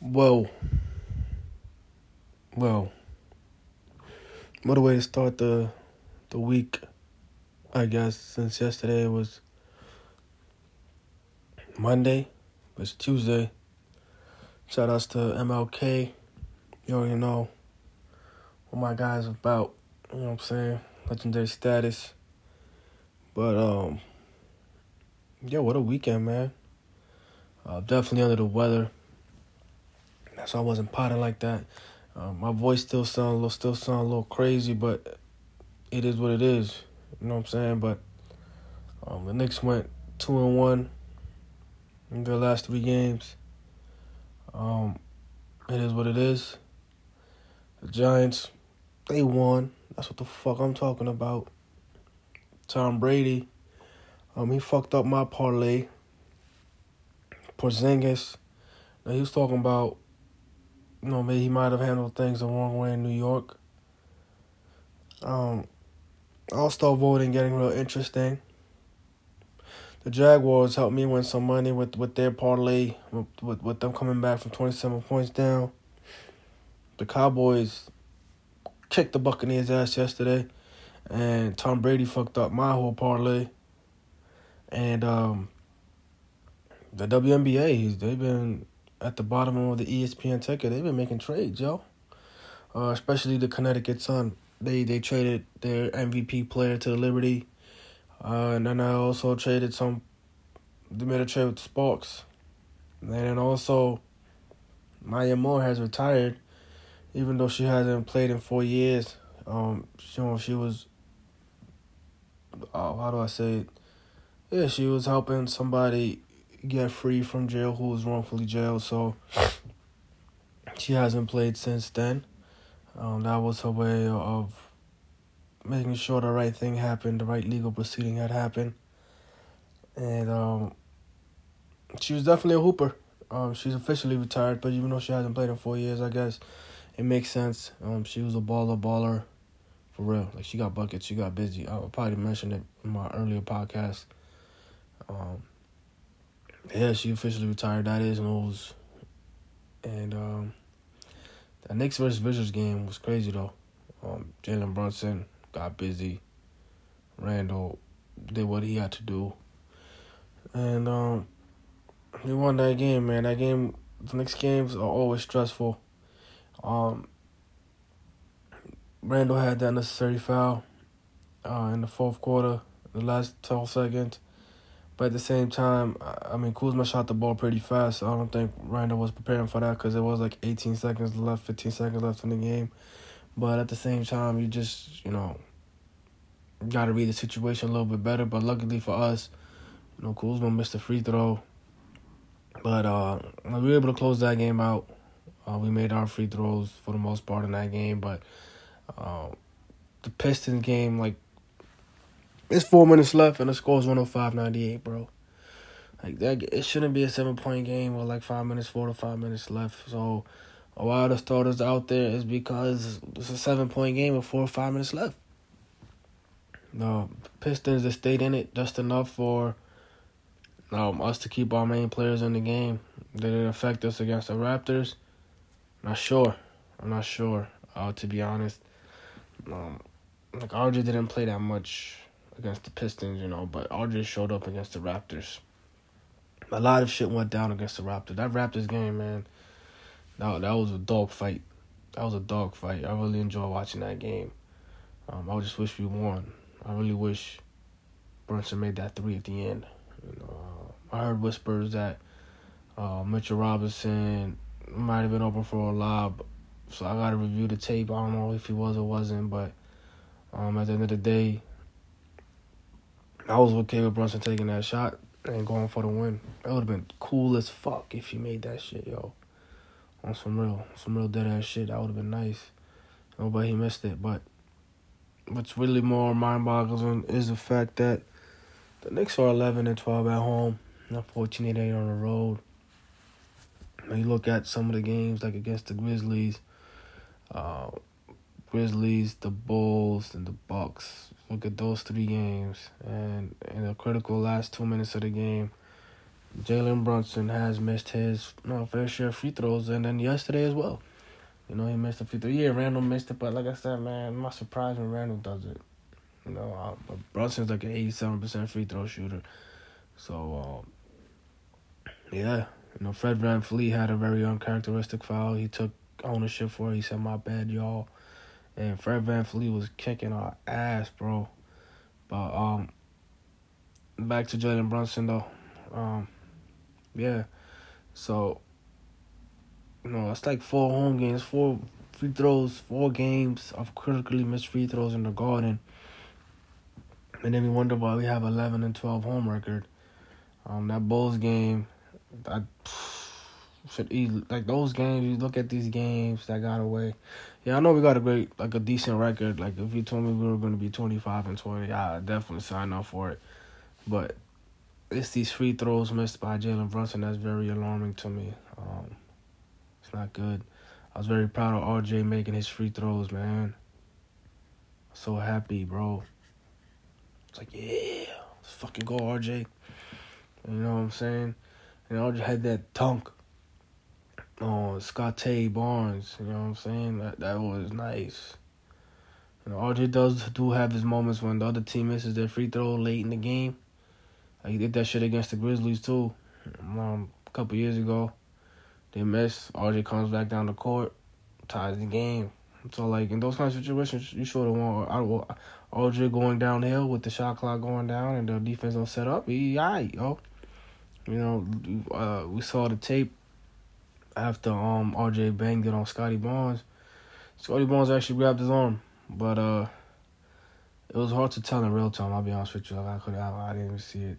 Well, well, what a way to start the the week, I guess. Since yesterday was Monday, it's Tuesday. Shout outs to MLK. You already know what my guys about. You know what I'm saying? Legendary status. But um, yeah, what a weekend, man. Uh, definitely under the weather. Why I wasn't potting like that. Um, my voice still sound a little, still sound a little crazy, but it is what it is. You know what I'm saying? But um, the Knicks went two and one in their last three games. Um, it is what it is. The Giants, they won. That's what the fuck I'm talking about. Tom Brady, um, he fucked up my parlay. Porzingis, now he was talking about, you know, maybe he might have handled things the wrong way in New York. Um, All Star voting getting real interesting. The Jaguars helped me win some money with, with their parlay, with, with, with them coming back from 27 points down. The Cowboys kicked the Buccaneers' ass yesterday, and Tom Brady fucked up my whole parlay. And um, the WNBA, they've been at the bottom of the ESPN ticker. They've been making trades, yo. Uh, especially the Connecticut Sun. They they traded their MVP player to the Liberty, uh, and then I also traded some. They made a trade with the Sparks, and then also, Maya Moore has retired, even though she hasn't played in four years. Um, you know she was. Oh, how do I say it? Yeah, she was helping somebody get free from jail who was wrongfully jailed. So she hasn't played since then. Um, that was her way of making sure the right thing happened, the right legal proceeding had happened. And um, she was definitely a hooper. Um, she's officially retired, but even though she hasn't played in four years, I guess it makes sense. Um, she was a baller, baller, for real. Like she got buckets, she got busy. I probably mentioned it in my earlier podcast. Um, yeah, she officially retired. That is news. And um, the Knicks versus Wizards game was crazy though. Um, Jalen Brunson got busy. Randle did what he had to do, and um, we won that game. Man, that game. The Knicks games are always stressful. Um, Randle had that necessary foul uh, in the fourth quarter, the last twelve seconds. But at the same time, I mean, Kuzma shot the ball pretty fast. So I don't think Randle was preparing for that because it was like 18 seconds left, 15 seconds left in the game. But at the same time, you just, you know, got to read the situation a little bit better. But luckily for us, you know, Kuzma missed the free throw. But uh, we were able to close that game out. Uh, we made our free throws for the most part in that game. But uh, the Pistons game, like, it's four minutes left and the score is 105-98, bro. Like that, it shouldn't be a seven point game with like five minutes, four to five minutes left. So, a lot of the starters out there is because it's a seven point game with four or five minutes left. No, Pistons have stayed in it just enough for um, us to keep our main players in the game. Did it affect us against the Raptors? Not sure. I'm not sure. Uh, to be honest, um, like RJ didn't play that much against the Pistons, you know, but RJ showed up against the Raptors. A lot of shit went down against the Raptors. That Raptors game, man, that, that was a dog fight. That was a dog fight. I really enjoyed watching that game. Um, I just wish we won. I really wish Brunson made that three at the end. You know, uh, I heard whispers that uh, Mitchell Robinson might have been open for a lob, so I got to review the tape. I don't know if he was or wasn't, but um, at the end of the day, I was okay with Brunson taking that shot and going for the win. That would have been cool as fuck if he made that shit, yo. On some real, some real dead ass shit. That would have been nice. Oh, but he missed it. But what's really more mind boggling is the fact that the Knicks are 11 and 12 at home, not 14 and 8 on the road. When you look at some of the games, like against the Grizzlies, uh, Grizzlies, the Bulls, and the Bucks. Look at those three games, and in the critical last two minutes of the game, Jalen Brunson has missed his you know, fair share of free throws, and then yesterday as well. You know, he missed a free throw. Yeah, Randle missed it, but like I said, man, I'm not surprised when Randle does it. You know, uh, Brunson's like an 87% free throw shooter. So, um, yeah, you know, Fred Van VanVleet had a very uncharacteristic foul. He took ownership for it. He said, my bad, y'all. And Fred Van VanVleet was kicking our ass, bro. But, um, back to Jalen Brunson, though. Um, yeah. So, you know, it's like four home games, four free throws, four games of critically missed free throws in the Garden. And then we wonder why we have 11 and 12 home record. Um, that Bulls game, I should easily, like those games. You look at these games that got away. Yeah, I know we got a great, like a decent record. Like if you told me we were to be 25 and 20, I definitely sign up for it. But it's these free throws missed by Jalen Brunson that's very alarming to me. Um, it's not good. I was very proud of RJ making his free throws, man. So happy, bro. It's like, yeah, let's fucking go, RJ. You know what I'm saying? And RJ had that dunk on Scottie Barnes. You know what I'm saying? That that was nice. Know, RJ does do have his moments when the other team misses their free throw late in the game. Like he did that shit against the Grizzlies too. Um, a couple years ago, they miss. RJ comes back down the court, ties the game. So like in those kind of situations, you sort of want RJ going downhill with the shot clock going down and the defense don't set up. He yo. You know, uh, we saw the tape after um RJ banged it on Scottie Barnes. Scottie Barnes actually grabbed his arm, but uh, it was hard to tell in real time. I'll be honest with you, like I could, I, I didn't even see it,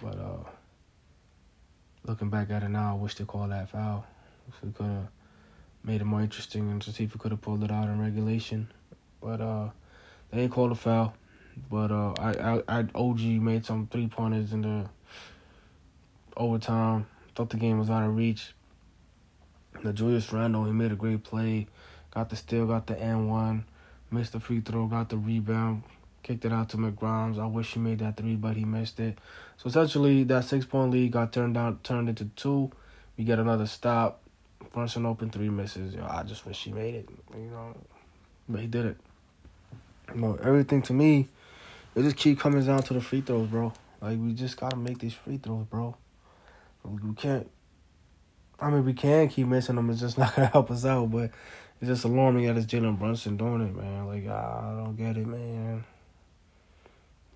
but uh, looking back at it now, I wish they called that foul. If we could have made it more interesting and to see if we could have pulled it out in regulation, but uh, they ain't called a foul. But uh, I, I, I OG made some three pointers in the overtime. Thought the game was out of reach. The Julius Randle, he made a great play. Got the steal, got the N1. Missed the free throw, got the rebound. Kicked it out to McGrimes. I wish he made that three, but he missed it. So essentially, that six point lead got turned down, turned into two. We get another stop. Brunson open three misses. Yo, I just wish he made it. You know, but he did it. Know, everything to me, it just keep coming down to the free throws, bro. Like we just gotta make these free throws, bro. We can't. I mean, we can keep missing them. It's just not gonna help us out. But it's just alarming that it's Jalen Brunson doing it, man. Like I don't get it, man.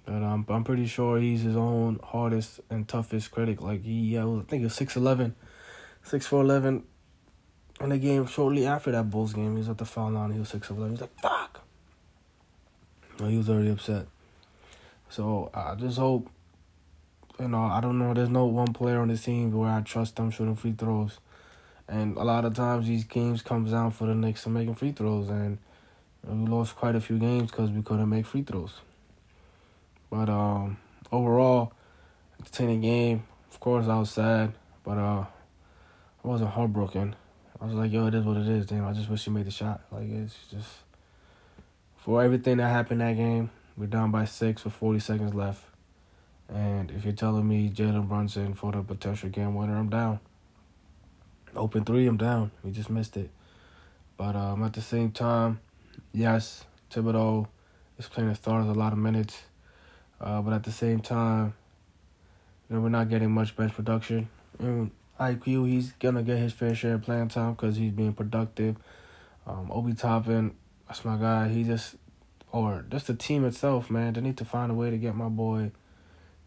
But I'm I'm pretty sure he's his own hardest and toughest critic. Like he, yeah, I think it's six eleven, six four eleven. In the game shortly after that Bulls game, he was at the foul line. He was six eleven. He's like, "Fuck." No, he was already upset. So I just hope you know, I don't know. There's no one player on the team where I trust them shooting free throws, and a lot of times these games comes down for the Knicks to making free throws, and we lost quite a few games because we couldn't make free throws. But um, overall, entertaining game. Of course, I was sad, but uh, I wasn't heartbroken. I was like, yo, it is what it is. Damn, I just wish he made the shot. Like it's just for everything that happened that game. We're down by six with 40 seconds left. And if you're telling me Jalen Brunson for the potential game winner, I'm down. Open three, I'm down. We just missed it. But um, at the same time, yes, Thibodeau is playing the starters a lot of minutes. Uh, but at the same time, you know, we're not getting much bench production. And IQ, he's going to get his fair share of playing time because he's being productive. Um, Obi Toppin, that's my guy. He just, or just the team itself, man. They need to find a way to get my boy –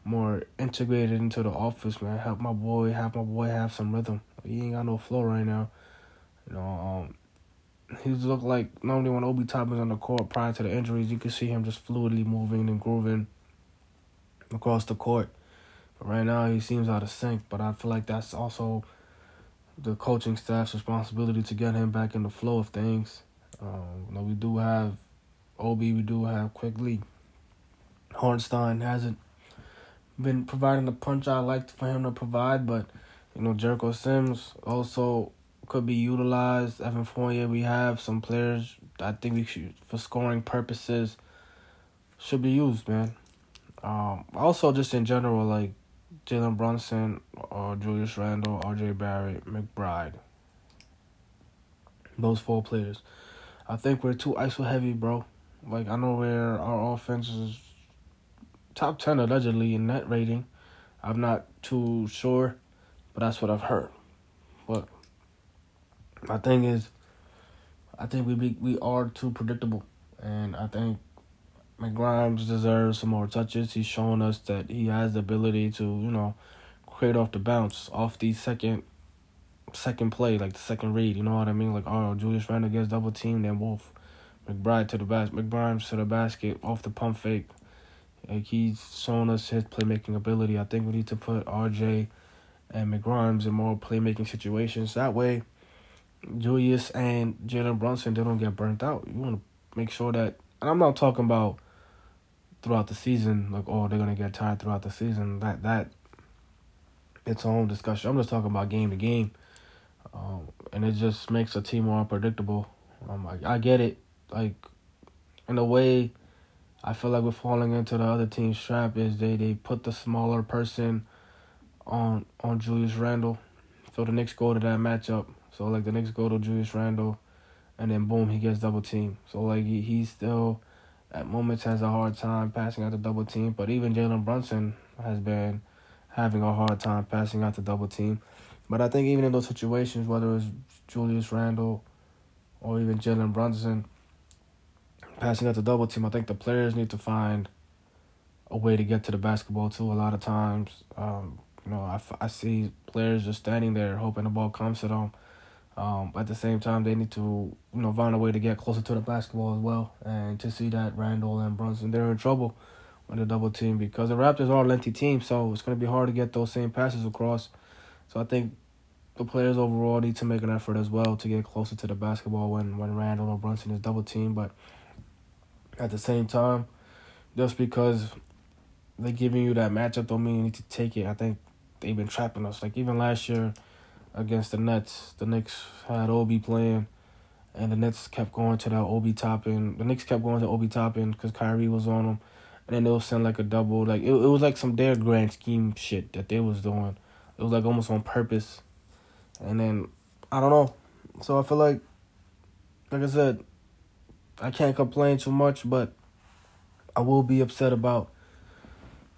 more integrated into the office, man. Help my boy, have my boy have some rhythm. He ain't got no flow right now. You know, um, he looked like normally when Obi Toppin's on the court prior to the injuries, you could see him just fluidly moving and grooving across the court. But right now, he seems out of sync. But I feel like that's also the coaching staff's responsibility to get him back in the flow of things. Um, you know, we do have Obi, we do have Quickley. Hartenstein hasn't been providing the punch I liked for him to provide, but you know Jericho Sims also could be utilized. Evan Fournier, we have some players I think we should for scoring purposes should be used, man. Um, also just in general, like Jalen Brunson or Julius Randle, R.J. Barrett, McBride. Those four players. I think we're too ISO heavy, bro. Like I know where our offense is top ten allegedly in net rating. I'm not too sure, but that's what I've heard. But my thing is, I think we be, we are too predictable, and I think McGrimes deserves some more touches. He's shown us that he has the ability to, you know, create off the bounce, off the second second play, like the second read, you know what I mean? Like, oh, Julius Randle gets double teamed, then Wolf. McBride to the basket, McBride to the basket, off the pump fake. Like, he's shown us his playmaking ability. I think we need to put RJ and McGrimes in more playmaking situations. That way, Julius and Jalen Brunson, they don't get burnt out. You want to make sure that, and I'm not talking about throughout the season, like, oh, they're to get tired throughout the season. That, that, it's own discussion. I'm just talking about game to game. Um, and it just makes a team more unpredictable. Um, I, I get it. Like, in a way, I feel like we're falling into the other team's trap is they, they put the smaller person on on Julius Randle. So the Knicks go to that matchup. So like the Knicks go to Julius Randle and then boom he gets double team. So like he, he still at moments has a hard time passing out the double team. But even Jalen Brunson has been having a hard time passing out the double team. But I think even in those situations, whether it's Julius Randle or even Jalen Brunson passing out the double team, I think the players need to find a way to get to the basketball too. A lot of times, um, you know, I, I see players just standing there hoping the ball comes to them. Um, at the same time, they need to, you know, find a way to get closer to the basketball as well. And to see that Randle and Brunson, they're in trouble with the double team because the Raptors are a lengthy team, so it's going to be hard to get those same passes across. So I think the players overall need to make an effort as well to get closer to the basketball when, when Randle or Brunson is double team. But at the same time, just because they're giving you that matchup don't mean you need to take it. I think they've been trapping us. Like even last year against the Nets, the Knicks had Obi playing, and the Nets kept going to that Obi Toppin. The Knicks kept going to Obi Toppin because Kyrie was on them, and then they'll send like a double. Like it, it was like some their grand scheme shit that they was doing. It was like almost on purpose, and then I don't know. So I feel like, like I said, I can't complain too much, but I will be upset about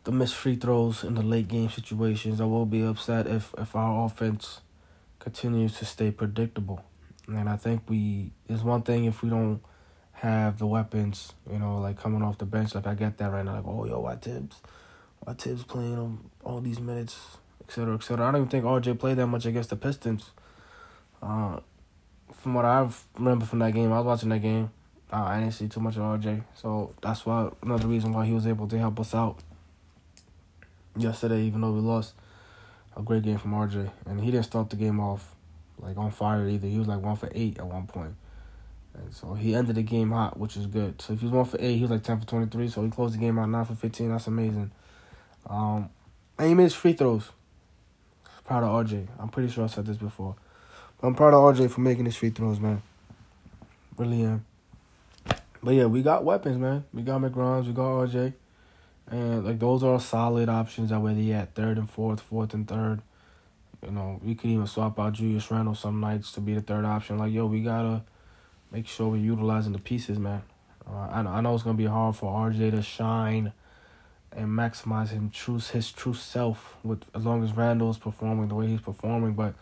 the missed free throws in the late game situations. I will be upset if if our offense continues to stay predictable. And I think we is one thing if we don't have the weapons, you know, like coming off the bench. Like I get that right now. Like, oh yo, why Thibs? Why Thibs playing on all these minutes, etc. etc. I don't even think RJ played that much against the Pistons. Uh, from what I remember from that game, I was watching that game. Uh, I didn't see too much of RJ, so that's why another reason why he was able to help us out yesterday, even though we lost. A great game from RJ, and he didn't start the game off like on fire either. He was like one for eight at one point. And so he ended the game hot, which is good. So if he was one for eight, he was like ten for twenty three. So he closed the game out nine for fifteen. That's amazing. Um, and he made free throws. Proud of RJ. I'm pretty sure I said this before, but I'm proud of RJ for making his free throws, man. Really am. But yeah, we got weapons, man. We got McGrimes, we got RJ. And like those are solid options that whether you at third and fourth, fourth and third. You know, we could even swap out Julius Randle some nights to be the third option. Like, yo, we gotta make sure we're utilizing the pieces, man. Uh, I know, I know it's gonna be hard for RJ to shine and maximize him true his true self with as long as Randle's performing the way he's performing. But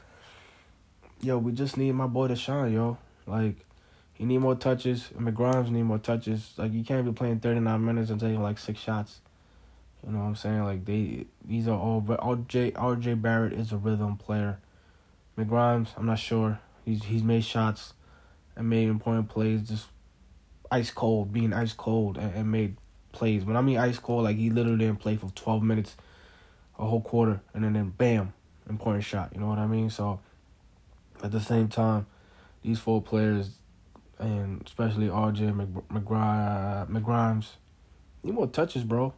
yo, we just need my boy to shine, yo. Like he need more touches. McGrimes need more touches. Like you can't be playing thirty nine minutes and taking like six shots. You know what I'm saying? Like they these are all but RJ RJ Barrett is a rhythm player. McGrimes, I'm not sure. He's he's made shots and made important plays just ice cold, being ice cold and, and made plays. When I mean ice cold, like he literally didn't play for twelve minutes, a whole quarter, and then, then bam, important shot. You know what I mean? So at the same time, these four players and especially RJ McGrimes, McGrimes, need more touches, bro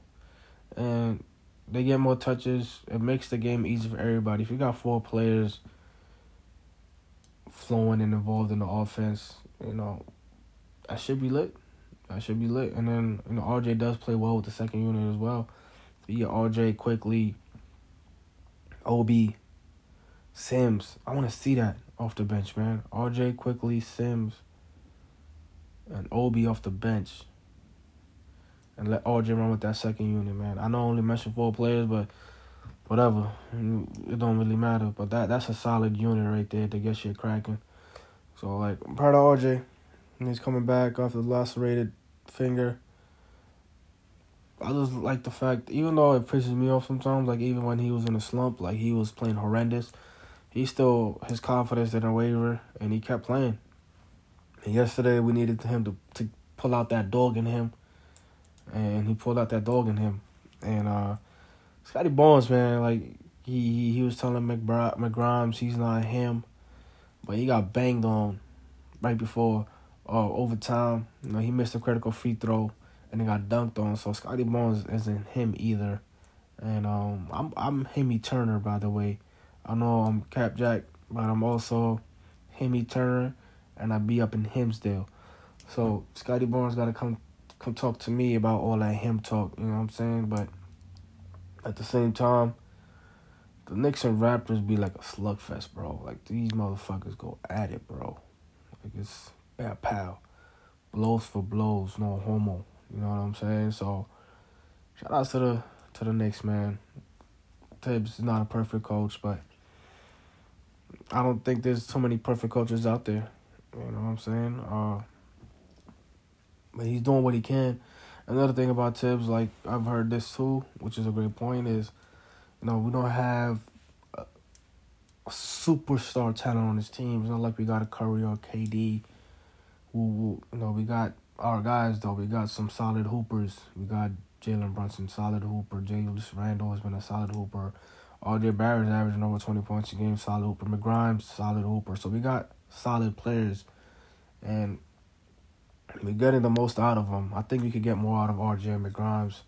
and they get more touches. It makes the game easy for everybody. If you got four players flowing and involved in the offense, you know, that should be lit. That should be lit. And then, you know, RJ does play well with the second unit as well. So you get RJ Quickley, Obi, Sims. I want to see that off the bench, man. RJ Quickley, Sims, and Obi off the bench. And let RJ run with that second unit, man. I know I only mentioned four players, but whatever. It don't really matter. But that that's a solid unit right there to get shit cracking. So like I'm proud of RJ. He's coming back off the lacerated finger. I just like the fact, even though it pisses me off sometimes, like even when he was in a slump, like he was playing horrendous, he still his confidence didn't waver, and he kept playing. And yesterday we needed him to to pull out that dog in him, and he pulled out that dog in him, and uh, Scottie Barnes, man, like he he was telling McBri- McGrimes he's not him, but he got banged on right before uh, overtime. You know he missed a critical free throw and it got dunked on. So Scottie Barnes isn't him either. And um, I'm I'm Hemi Turner by the way. I know I'm Cap Jack, but I'm also Hemi Turner, and I be up in Himsdale. So Scottie Barnes got to come come talk to me about all that him talk. You know what I'm saying? But at the same time, the Knicks and Raptors be like a slugfest, bro. Like these motherfuckers go at it, bro. Like it's bad pal. Blows for blows, no homo. You know what I'm saying? So shout out to the to the Knicks, man. Thibs is not a perfect coach, but I don't think there's too many perfect coaches out there. You know what I'm saying? Uh, but he's doing what he can. Another thing about Thibs, like I've heard this too, which is a great point, is you know we don't have a, a superstar talent on this team. It's not like we got a Curry or KD. Who, you know we got our guys though, we got some solid hoopers. We got Jalen Brunson, solid hooper. Julius Randle has been a solid hooper. RJ Barrett's averaging over twenty points a game, solid hooper. McGrimes, solid hooper. So we got solid players, and we're getting the most out of them. I think we could get more out of RJ McGrimes,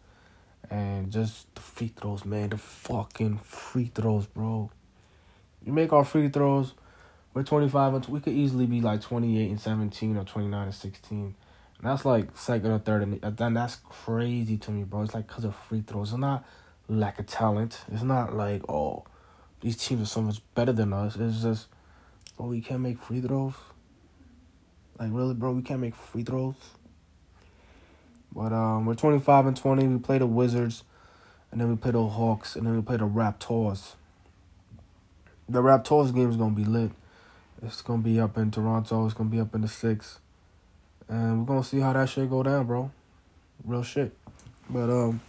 and just the free throws, man. The fucking free throws, bro. You make our free throws. We're 25 and we could easily be like 28 and 17 or 29 and 16. And that's like second or third, and uh, then that's crazy to me, bro. It's like because of free throws. It's not lack of talent. It's not like oh, these teams are so much better than us. It's just, bro, we can't make free throws. Like really, bro, we can't make free throws. But um, we're twenty five and twenty. We play the Wizards, and then we play the Hawks, and then we play the Raptors. The Raptors game is gonna be lit. It's gonna be up in Toronto. It's gonna be up in the six and we're gonna see how that shit go down, bro. Real shit. But um,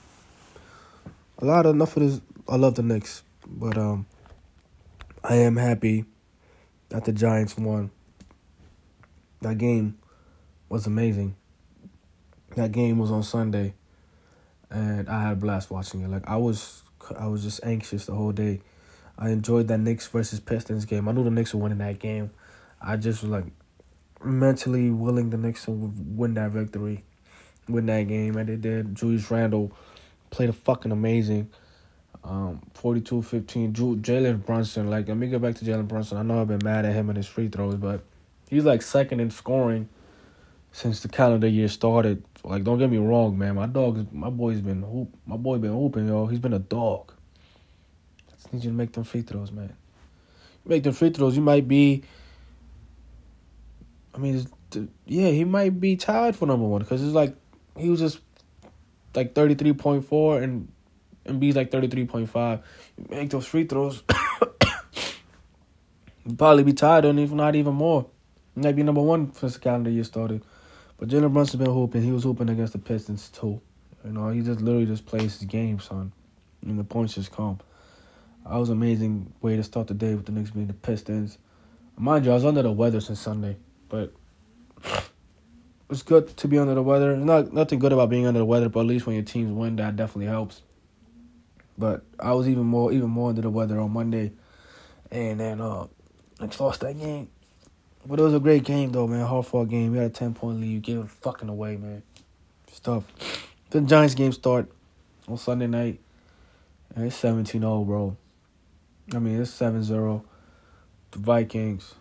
a lot of enough of this. I love the Knicks, but um, I am happy that the Giants won. That game was amazing. That game was on Sunday, and I had a blast watching it. Like I was, I was just anxious the whole day. I enjoyed that Knicks versus Pistons game. I knew the Knicks were winning that game. I just was like mentally willing the Knicks to win that victory, win that game, and they did. Julius Randle played a fucking amazing. Um, 42-15. Jalen Brunson, like, let me get back to Jalen Brunson. I know I've been mad at him and his free throws, but he's like second in scoring since the calendar year started. Like, don't get me wrong, man. My dog, my boy's been hoop, my boy been hooping, yo. He's been a dog. I just need you to make them free throws, man. Make them free throws. You might be I mean, yeah, he might be tied for number one because it's like he was just like thirty three point four and Embiid's like thirty three point five. Make those free throws, probably be tied on if not even more. He might be number one since the calendar year started. But Jalen Brunson's been hooping. He was hooping against the Pistons too. You know, he just literally just plays his game, son. And the points just come. That was an amazing way to start the day with the Knicks being the Pistons. Mind you, I was under the weather since Sunday. But it's good to be under the weather. Not nothing good about being under the weather, but at least when your teams win, that definitely helps. But I was even more even more under the weather on Monday, and then uh, Knicks lost that game. But it was a great game though, man. Hard fought game. We had a ten point lead. You gave it fucking away, man. Tough. The Giants game start on Sunday night. And it's 17-0, bro. I mean, it's 7-0. The Vikings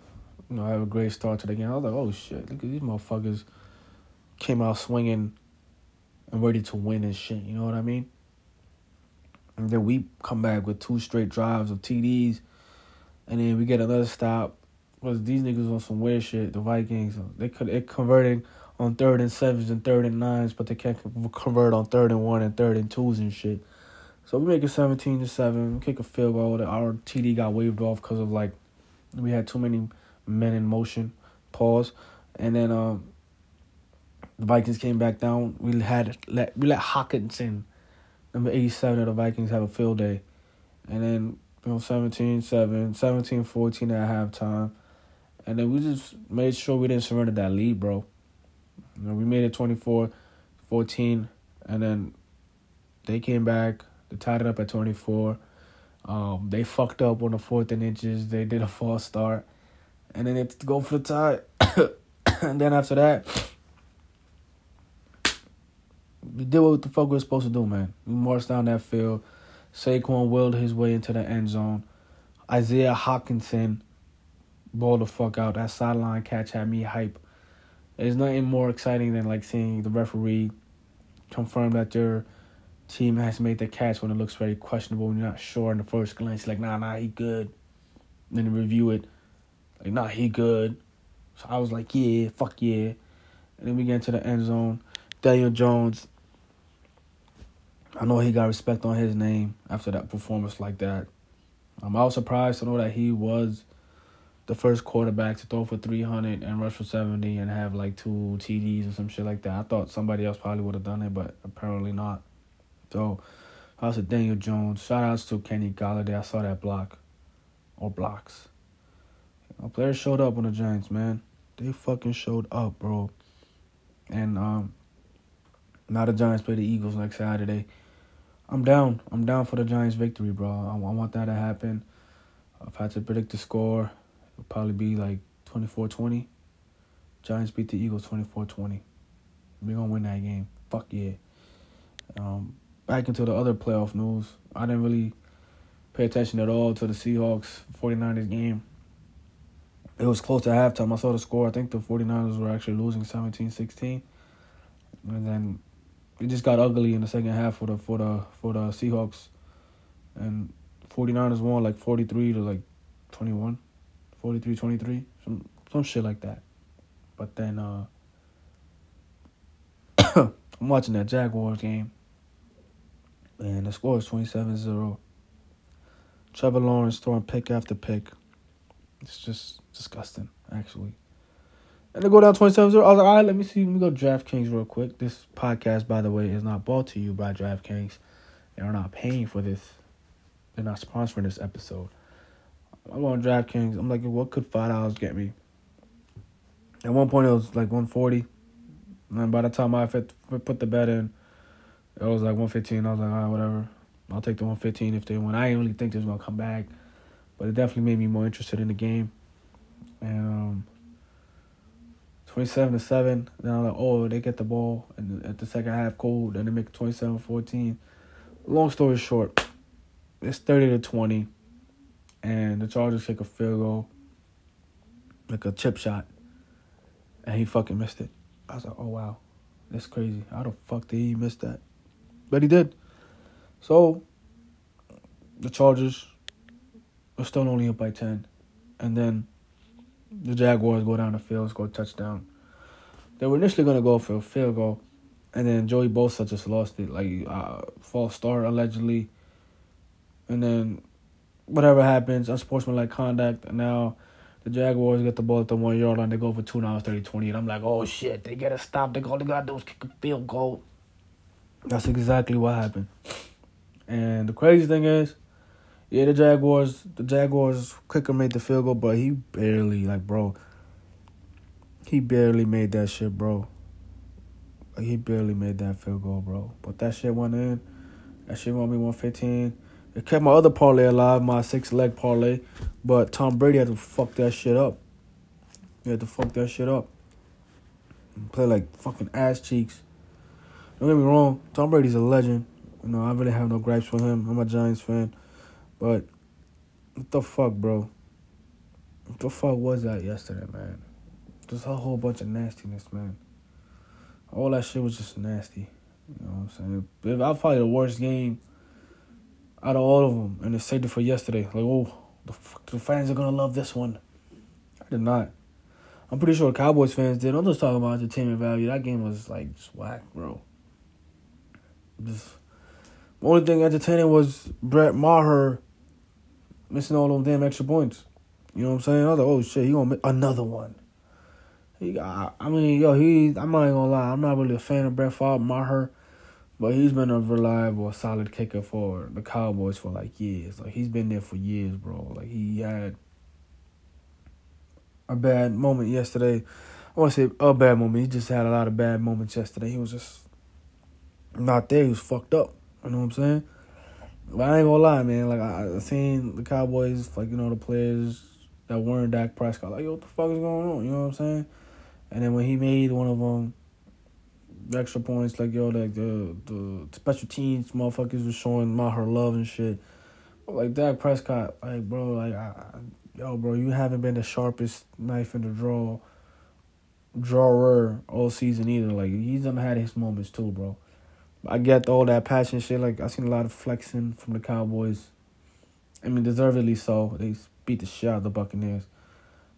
you know, have a great start to the game. I was like, oh shit, look at these motherfuckers came out swinging and ready to win and shit. You know what I mean? And then we come back with two straight drives of TDs. And then we get another stop. Was these niggas on some weird shit. The Vikings, they could it converting on third and sevens and third and nines, but they can't convert on third and one and third and twos and shit. So we make it seventeen to seven. Kick a field goal. Our TD got waved off because of like we had too many men in motion. Pause. And then um, the Vikings came back down. We had let we let Hockenson, number eighty seven of the Vikings, have a field day, and then you know 17-7, 17-14 at halftime, and then we just made sure we didn't surrender that lead, bro. You know, we made it 24-14, and then they came back. They tied it up at twenty four. Um, they fucked up on the fourth and inches. They did a false start, and then they go for the tie. and then after that, we did what the fuck we were supposed to do, man. We marched down that field. Saquon willed his way into the end zone. Isaiah Hockenson balled the fuck out. That sideline catch had me hype. There's nothing more exciting than like seeing the referee confirm that your team has made the catch when it looks very questionable and you're not sure in the first glance. Like, nah, nah, he good. Then review it. Like, nah, he good. So I was like, yeah, fuck yeah. And then we get into the end zone. Daniel Jones I know he got respect on his name after that performance like that. Um, I was surprised to know that he was the first quarterback to throw for 300 and rush for 70 and have like two TDs or some shit like that. I thought somebody else probably would have done it, but apparently not. So, I was Daniel Jones. Shout outs to Kenny Golladay. I saw that block or blocks. You know, players showed up on the Giants, man. They fucking showed up, bro. And um, now the Giants play the Eagles next Saturday. I'm down. I'm down for the Giants' victory, bro. I, I want that to happen. If I had to predict the score, it'll probably be like 24-20. Giants beat the Eagles 24-20. We're going to win that game. Fuck yeah. Um, back into the other playoff news. I didn't really pay attention at all to the Seahawks 49ers game. It was close to halftime. I saw the score. I think the 49ers were actually losing 17-16. And then it just got ugly in the second half for the for the for the Seahawks, and 49ers won like 43 to like 21, 43 23, some some shit like that. But then uh I'm watching that Jaguars game. And the score is 27-0. Trevor Lawrence throwing pick after pick. It's just disgusting, actually. And they go down 27 0. I was like, all right, let me see. Let me go DraftKings real quick. This podcast, by the way, is not brought to you by DraftKings. They are not paying for this. They're not sponsoring this episode. I'm on DraftKings. I'm like, what could $5 get me? At one point, it was like 140 And by the time I put the bet in, it was like 115 I was like, all right, whatever. I'll take the 115 if they win. I didn't really think they was going to come back. But it definitely made me more interested in the game. And, um, 27 to 7. Then I'm like, oh, they get the ball and at the second half, cool. Then they make 27 14. Long story short, it's 30 to 20. And the Chargers take a field goal, like a chip shot. And he fucking missed it. I was like, oh, wow. That's crazy. How the fuck did he miss that? But he did. So, the Chargers are still only up by 10. And then the Jaguars go down the field, score a touchdown. They were initially gonna go for a field goal, and then Joey Bosa just lost it, like uh, false start allegedly. And then whatever happens, unsportsmanlike conduct, and now the Jaguars get the ball at the one yard line. They go for two now, 30 20. And I'm like, oh shit, they get a stop. They all they gotta do is kick a field goal. That's exactly what happened. And the crazy thing is, yeah, the Jaguars, the Jaguars quicker made the field goal, but he barely, like, bro, he barely made that shit, bro. He barely made that field goal, bro. But that shit went in. That shit won me 115. It kept my other parlay alive, my six leg parlay. But Tom Brady had to fuck that shit up. He had to fuck that shit up. Play like fucking ass cheeks. Don't get me wrong, Tom Brady's a legend. You know, I really have no gripes with him. I'm a Giants fan. But what the fuck, bro? What the fuck was that yesterday, man? Just a whole bunch of nastiness, man. All that shit was just nasty. You know what I'm saying? If I probably the worst game out of all of them, and they saved it for yesterday. Like, oh, the, the fans are gonna love this one. I did not. I'm pretty sure Cowboys fans did. I'm just talking about entertainment value. That game was like just whack, bro. Just the only thing entertaining was Brett Maher missing all those damn extra points. You know what I'm saying? I was like, oh shit, he gonna make another one. He got, I mean, yo, he. I'm not even gonna lie. I'm not really a fan of Brett Favre, Maher, but he's been a reliable, solid kicker for the Cowboys for like years. Like he's been there for years, bro. Like he had a bad moment yesterday. I want to say a bad moment. He just had a lot of bad moments yesterday. He was just not there. He was fucked up. You know what I'm saying? But I ain't gonna lie, man. Like I, I seen the Cowboys, like you know the players that weren't Dak Prescott. Like, yo, what the fuck is going on? You know what I'm saying? And then when he made one of them extra points, like yo, like the the special teams motherfuckers was showing Maher love and shit. But like Dak Prescott, like bro, like I, yo, bro, you haven't been the sharpest knife in the draw drawer all season either. Like he's done had his moments too, bro. I get all that passion shit. Like I seen a lot of flexing from the Cowboys. I mean, deservedly so. They beat the shit out of the Buccaneers.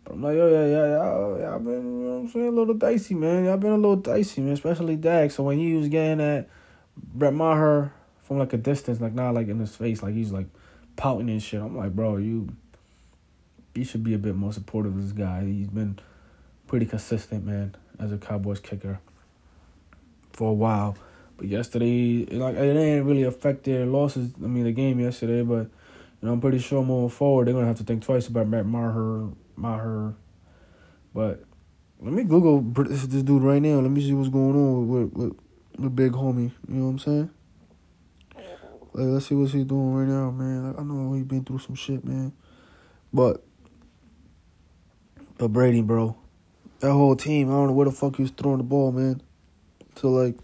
But I'm like, yo, yeah, yeah, yeah, oh, yeah, I've been, you know what I'm saying, a little dicey, man. Y'all been a little dicey, man, especially Dak. So when he was getting at Brett Maher from like a distance, like not like in his face, like he's like pouting and shit. I'm like, bro, you, you should be a bit more supportive of this guy. He's been pretty consistent, man, as a Cowboys kicker for a while. But yesterday, like it didn't really affect their losses. I mean, the game yesterday, but you know, I'm pretty sure moving forward, they're gonna have to think twice about Matt Maher Maher. But let me Google this, dude right now. Let me see what's going on with with, with Big Homie. You know what I'm saying? Like, let's see what's he doing right now, man. Like, I know he's been through some shit, man. But, but Brady, bro, that whole team, I don't know where the fuck he was throwing the ball, man. So like,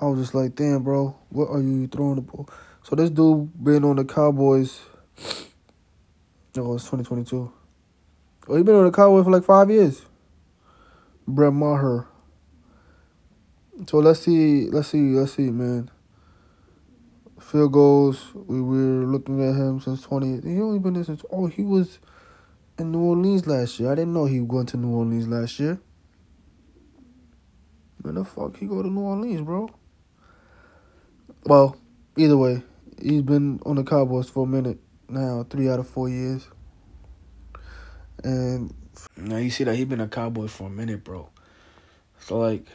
I was just like, damn, bro, what are you throwing the ball? So this dude been on the Cowboys. Oh, it's 2022. Oh, he been on the Cowboys for like five years. Brett Maher. So let's see, let's see, let's see, man. Field goals. We were looking at him since twenty. He only been there since. Oh, he was in New Orleans last year. I didn't know he was going to New Orleans last year. When the fuck he go to New Orleans, bro? Well, either way, he's been on the Cowboys for a minute now, three out of four years. And now you see that he's been a Cowboy for a minute, bro. So like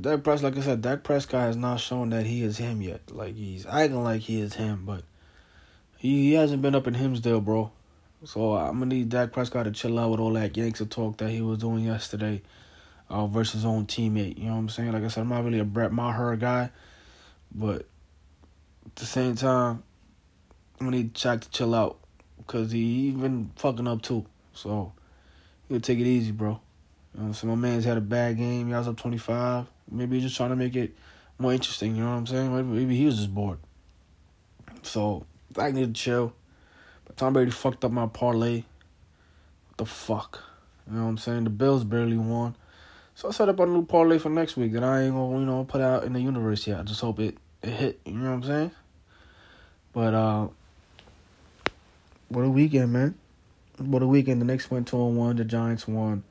Dak Prescott, like I said, Dak Prescott has not shown that he is him yet. Like he's acting like he is him, but he, he hasn't been up in Himsdale, bro. So I'm gonna need Dak Prescott to chill out with all that gangster talk that he was doing yesterday, uh, versus his own teammate. You know what I'm saying? Like I said, I'm not really a Brett Maher guy, but at the same time, I'm gonna need Shaq to chill out because he been fucking up too. So he'll take it easy, bro. You know, so my man's had a bad game. Y'all's up 25. Maybe he's just trying to make it more interesting. You know what I'm saying? Maybe, maybe he was just bored. So I need to chill. But Tom Brady fucked up my parlay. What the fuck? You know what I'm saying? The Bills barely won. So I set up a new parlay for next week that I ain't gonna, you know, put out in the universe yet. I just hope it, it hit. You know what I'm saying? But uh what a weekend, man. What a weekend. The Knicks went 2 on 1. The Giants won.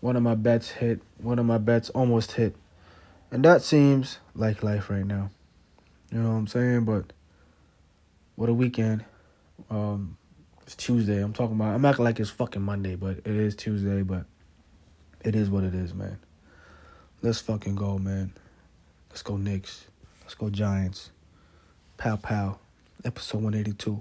One of my bets hit. One of my bets almost hit. And that seems like life right now. You know what I'm saying? But what a weekend. Um, it's Tuesday. I'm talking about. I'm acting like it's fucking Monday, but it is Tuesday. But it is what it is, man. Let's fucking go, man. Let's go Knicks. Let's go Giants. Pow pow. Episode 182.